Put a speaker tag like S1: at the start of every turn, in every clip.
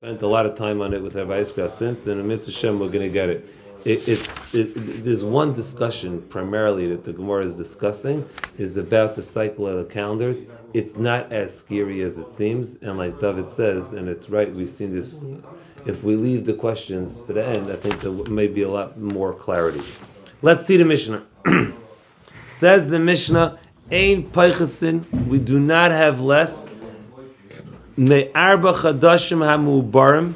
S1: spent a lot of time on it with Rabbi Iskra since, and Mitzvah Shem, we're going to get it. it it's it, there's one discussion primarily that the Gemara is discussing is about the cycle of the calendars. It's not as scary as it seems, and like David says, and it's right. We've seen this. If we leave the questions for the end, I think there may be a lot more clarity. Let's see the Mishnah. Says the Mishnah, "Ain peichesin." We do not have less Me'arba chadashim ha'mu'barim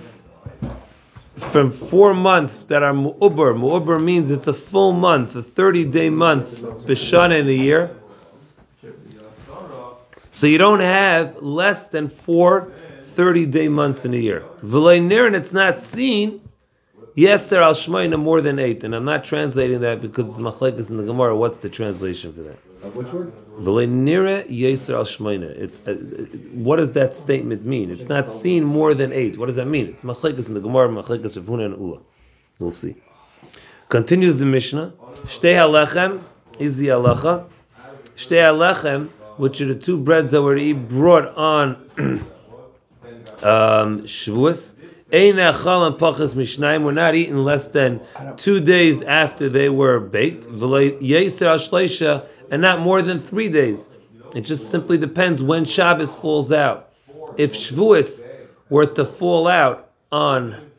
S1: from four months that are mu'ubar. Mu'ubar means it's a full month, a 30-day month, b'shana in the year. So you don't have less than four 30-day months in a year. V'lei and it's not seen, yes, there al shmayna more than eight. And I'm not translating that because it's machlekes in the Gemara. What's the translation for that? Uh, what does that statement mean? It's not seen more than eight. What does that mean? It's machlekes in the Gemara, machlekes of Huna and Ula. We'll see. Continues the Mishnah. Shtei halechem is the halacha. Shtei halechem, which are the two breads that were to eat, brought on um, Shavuos. Mishnayim. We're not eating less than two days after they were baked. V'lo yeser al shleisha and not more than three days. It just simply depends when Shabbos falls out. If Shavuos were to fall out on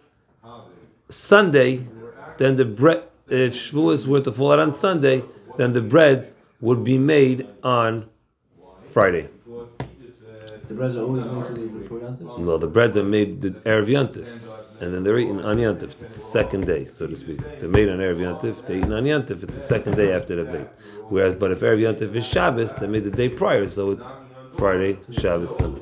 S1: Sunday, then the bread. If Shavuos were to fall out on Sunday, then the breads would be made on Friday.
S2: The breads are always made before Yantif?
S1: Well, the breads are made the Erev Yantif, and then they're eaten on. It's the second day, so to speak. They're made on Erev Yantif, they're eaten on Yantif. It's the second day after the baked. Whereas, but if Erev Yantif is Shabbos, they made the day prior, so it's Friday, Shabbos, Sunday.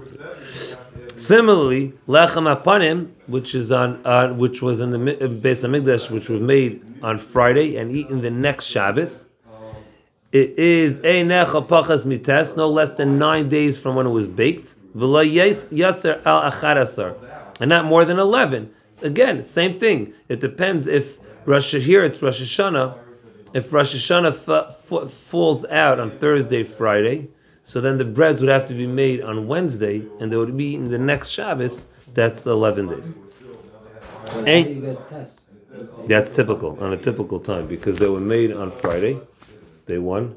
S1: Similarly, lechem apanim, which is on, uh, which was in the Beis Hamikdash, which was made on Friday and eaten the next Shabbos, it is a pachas mites, no less than nine days from when it was baked. V'la yaser al acharasar, and not more than eleven. Again, same thing. It depends if Rosh here it's Rosh Hashanah. If Rosh Hashanah f- f- falls out on Thursday, Friday, so then the breads would have to be made on Wednesday, and they would be in the next Shabbos. That's eleven days.
S2: Tests?
S1: That's typical on a typical time because they were made on Friday, day one,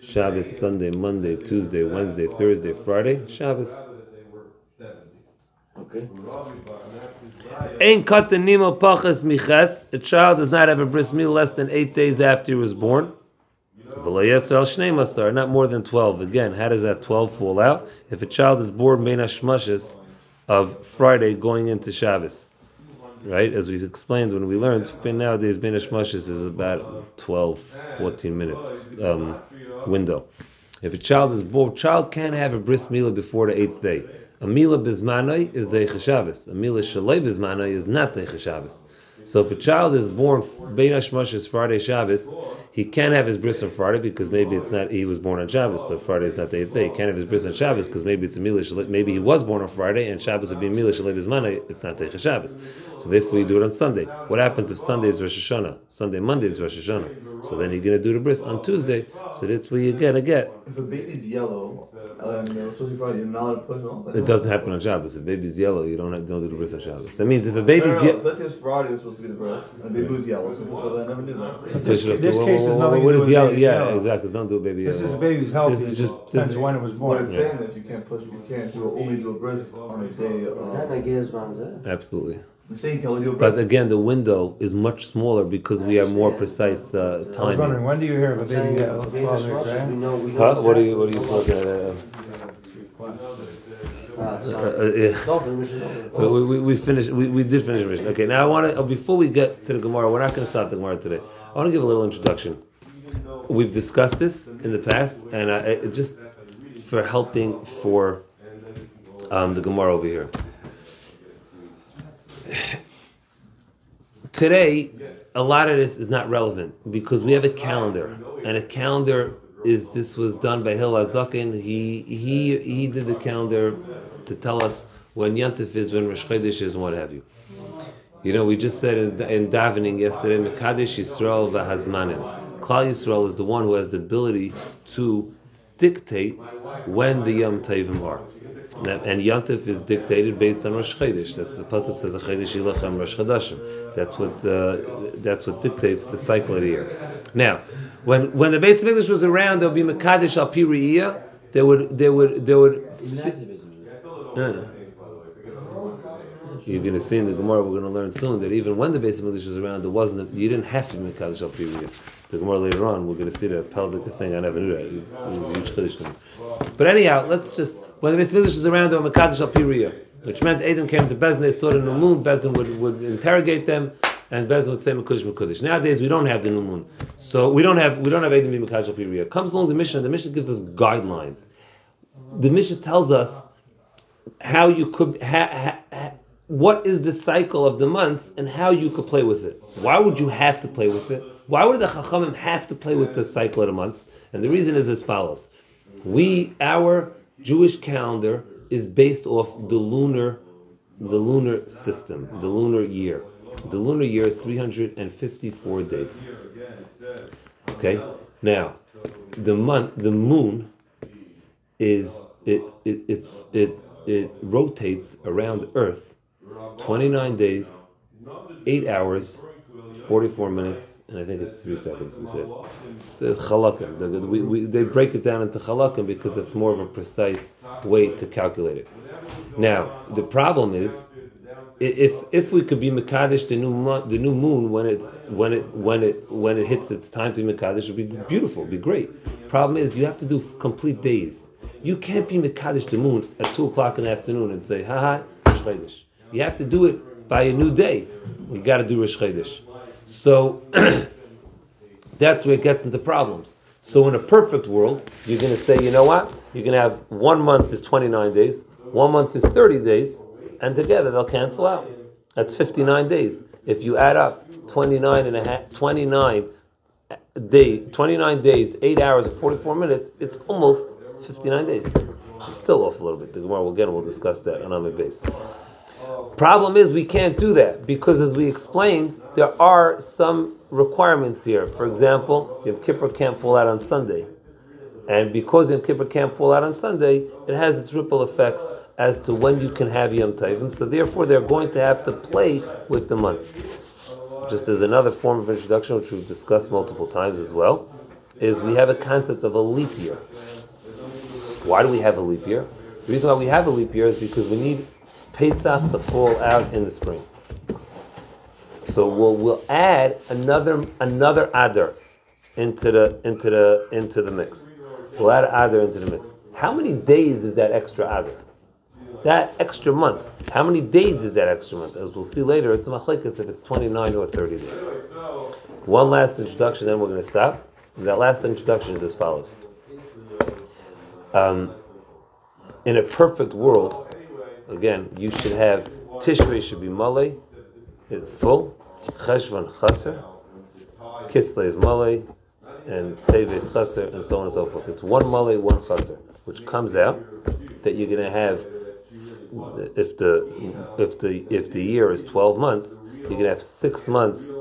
S1: Shabbos, Sunday, Monday, Tuesday, Wednesday, Thursday, Friday, Shabbos.
S2: Okay.
S1: Ein katan nimo pachas miches. A child does not have a bris milah less than eight days after he was born. Not more than twelve. Again, how does that twelve fall out? If a child is born bein hashmashes of Friday going into Shabbos, right? As we explained when we learned, nowadays bein hashmashes is about 12, 14 minutes um, window. If a child is born, child can't have a bris milah before the eighth day. A milah bismanai is deicha Shabbos. A milah shalei bismanai is not deicha Shabbos. So if a child is born bein hashmashes Friday Shabbos, he can't have his bris on Friday because maybe it's not he was born on Shabbos, so Friday is not the eighth day. He can't have his bris on Shabbos because maybe it's a shalei. Maybe he was born on Friday and Shabbos would be milah shalei bismanai. It's not deicha Shabbos. So therefore, you do it on Sunday. What happens if Sunday is Rosh Hashanah? Sunday, Monday is Rosh Hashanah. So then you're gonna do the bris on Tuesday. So that's where you're gonna get.
S3: If a baby's yellow and they're supposed to be Friday, you're not allowed to push on.
S1: It doesn't happen on Shabbos. If a baby's yellow, you don't have, don't do the bris on Shabbos. That means if a baby's
S3: No, no, no.
S1: yellow.
S3: Let's say Friday, it's supposed to be the bris, and the baby was yellow, so push. I never knew that.
S4: This- this case has nothing to
S1: What
S4: do
S1: is
S4: with
S1: yellow? Yeah,
S4: yellow.
S1: exactly. Don't do a baby
S4: This
S1: yellow.
S4: is a baby's healthy.
S1: This is just- this is-
S4: when it was
S3: What
S4: born.
S3: it's saying that you can't push, you can't do only do a bris on a day.
S2: Is that like Gibbs eh?
S1: Absolutely.
S3: We're saying you can only do a
S1: But again, the window is much smaller because we have more precise uh,
S4: I was
S1: timing.
S4: wondering, when do you hear of a
S2: Saying
S4: baby
S2: that
S4: that
S2: being
S4: father
S2: hashmashes, we
S4: grand?
S2: know, we know.
S1: Huh? What are you? What are you
S2: what's
S1: looking at? Uh. Uh, uh, yeah.
S2: It's over, Mishnah over.
S1: We, we, we finished. We, we did finish the Mishnah. Okay, now I want to. Before we get to the Gemara, we're not going to start the Gemara today. I want to give a little introduction. We've discussed this in the past, and I, it just for helping for um, the Gemara over here. Today, a lot of this is not relevant because we have a calendar, and a calendar is this was done by Hillel Zakin. He he he did the calendar to tell us when Yantif is, when Rosh Chodesh is, and what have you. You know, we just said in, in davening yesterday, Mekadesh Yisrael v'Hazmanim. Klal Yisrael is the one who has the ability to dictate when the Yom Tovim are. And Yantif is dictated based on Rosh Chodesh. That's the pasuk says a Chodesh Yilachem Rosh Chodashim. That's what uh, that's what dictates the cycle of the year. Now, when when the base of English was around, there would be Mekadesh al Pi Re'iyah. There would there would there would. Uh. You're going to see in the Gemara, we're going to learn soon that even when the base of English was around, there wasn't. A, you didn't have to be Mekadosh al Piriyah. The Gemara later on, we're going to see the pelvic thing. I never knew that. It was, a huge chiddush. But anyhow, let's just when the English was around, there were al Pi Re'iyah, which meant Adam came to Beis Din, they saw the new moon. Beis Din would, would interrogate them, and Beis Din would say Mekush Mekudish. Nowadays, we don't have the new moon, so we don't have we don't have Adam Mekadosh al. Comes along the Mishnah. The Mishnah gives us guidelines. The Mishnah tells us how you could ha, ha, what is the cycle of the months and how you could play with it. Why would you have to play with it? Why would the Chachamim have to play with the cycle of the months? And the reason is as follows: We, our Jewish calendar is based off the lunar, the lunar system, the lunar year. The lunar year is 354 days. Okay, now the month, the moon is it, it it's it it rotates around Earth 29 days, 8 hours, 44 minutes, and I think it's 3 seconds, we said. A chalakim. We- we- They break it down into chalakim because it's more of a precise way to calculate it. Now, the problem is, if if we could be Mekadesh the new the new moon when it's when it when it when it hits its time to be Mekadesh, it would be beautiful, it'd be great. Problem is, you have to do complete days. You can't be Mekadesh the moon at two o'clock in the afternoon and say, "Ha ha, You have to do it by a new day. You got to do Rosh Chodesh. So that's where it gets into problems. So in a perfect world, you're going to say, you know what? You're going to have one month is 29 days, one month is 30 days, and together they'll cancel out. That's 59 days. If you add up 29 and a half, 29 uh, day, 29 days, 8 hours and 44 minutes, it's almost 59 days. It's still off a little bit. The Gemara again, we'll discuss that on Amud Beis. Problem is, we can't do that because, as we explained, there are some requirements here. For example, Yom Kippur can't fall out on Sunday, and because Yom Kippur can't fall out on Sunday, it has its ripple effects as to when you can have Yom Tovim. So therefore, they're going to have to play with the month. Just as another form of introduction, which we've discussed multiple times as well, is we have a concept of a leap year. Why do we have a leap year? The reason why we have a leap year is because we need Pesach to fall out in the spring. So we'll we'll add another another Adar into the into the into the mix. We'll add Adar into the mix. How many days is that extra Adar? That extra month. How many days is that extra month? As we'll see later, it's a machlekes if it's 29 or 30 days. One last introduction, then we're going to stop. That last introduction is as follows. Um, in a perfect world, again, you should have Tishrei should be Malay, it's full, Cheshvan Chaser, Kislev Malay, and Teves Chaser, and so on and so forth. It's one Malay, one Chaser, which comes out that you're going to have, if the if the if the year is 12 months, you're going to have six months.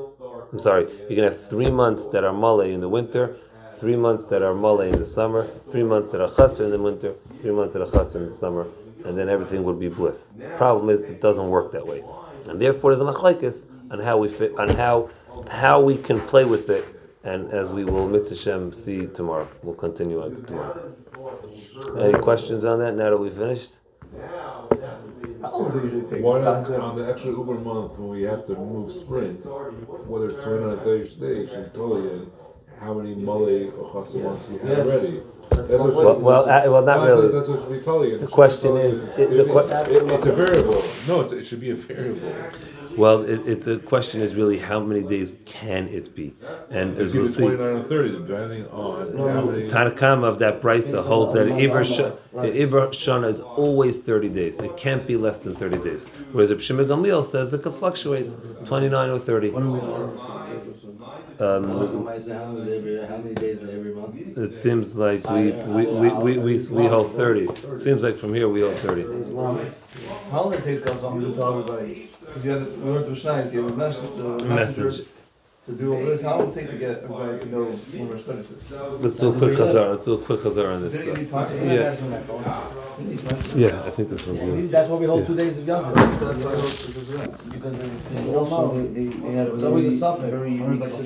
S1: I'm sorry, you're going to have three months that are Malay in the winter, three months that are Malay in the summer, three months that are Chaser in the winter, three months that are Chaser in the summer, and then everything would be bliss. Problem is, it doesn't work that way, and therefore there's a machlekes on how we fit, on how how we can play with it, and as we will mitzvah see tomorrow, we'll continue on to tomorrow. Any questions on that? Now that we finished,
S3: How long does it usually take?
S5: Why not on the extra Uber month when we have to move spring, whether it's 29 or 30 days, should totally you how many Malay or Chassid months you have already. That's what
S1: well, well, uh, well, not
S5: that's-
S1: really.
S5: That's what should be telling.
S1: The question is- it- the que-
S5: it- it's a variable. No, it's, it should be a variable.
S1: Well, it, it's a question is really how many days can it be, and as
S5: It's
S1: we'll
S5: either
S1: see.
S5: 29 or 30, depending on how many.
S1: Tanakama of that brisa holds that Iber Sh- the Iber Shana is always 30 days. It can't be less than 30 days. Whereas Reb Shimon Gamliel says it can fluctuate, 29 or 30.
S2: What are we on?
S1: Um,
S2: How long is every, how many days is every month?
S1: it seems like we, we, we, we, we, we hold 30. It seems like from here we hold 30.
S3: How long did it take Chacham to tell everybody? Because you had, we learned to Mishnah, you have a message, the
S1: Message.
S3: to do all this? How long will it take to get everybody to know when Rosh Chodesh is?
S1: Let's do a quick chazar. Let's do a quick chazar on this.
S3: Didn't you
S1: uh,
S3: need time?
S1: Yeah. Yeah, I think this one's yours.
S2: That's why we hold
S1: Yeah.
S2: two days of Yom Tov.
S3: That's why I hope it was around.
S2: Because they- they don't
S6: also,
S2: know.
S6: they, they, they had a
S2: There's always a
S6: very,
S2: suffix.
S6: very
S3: Or it's
S6: unique
S3: like a
S6: system.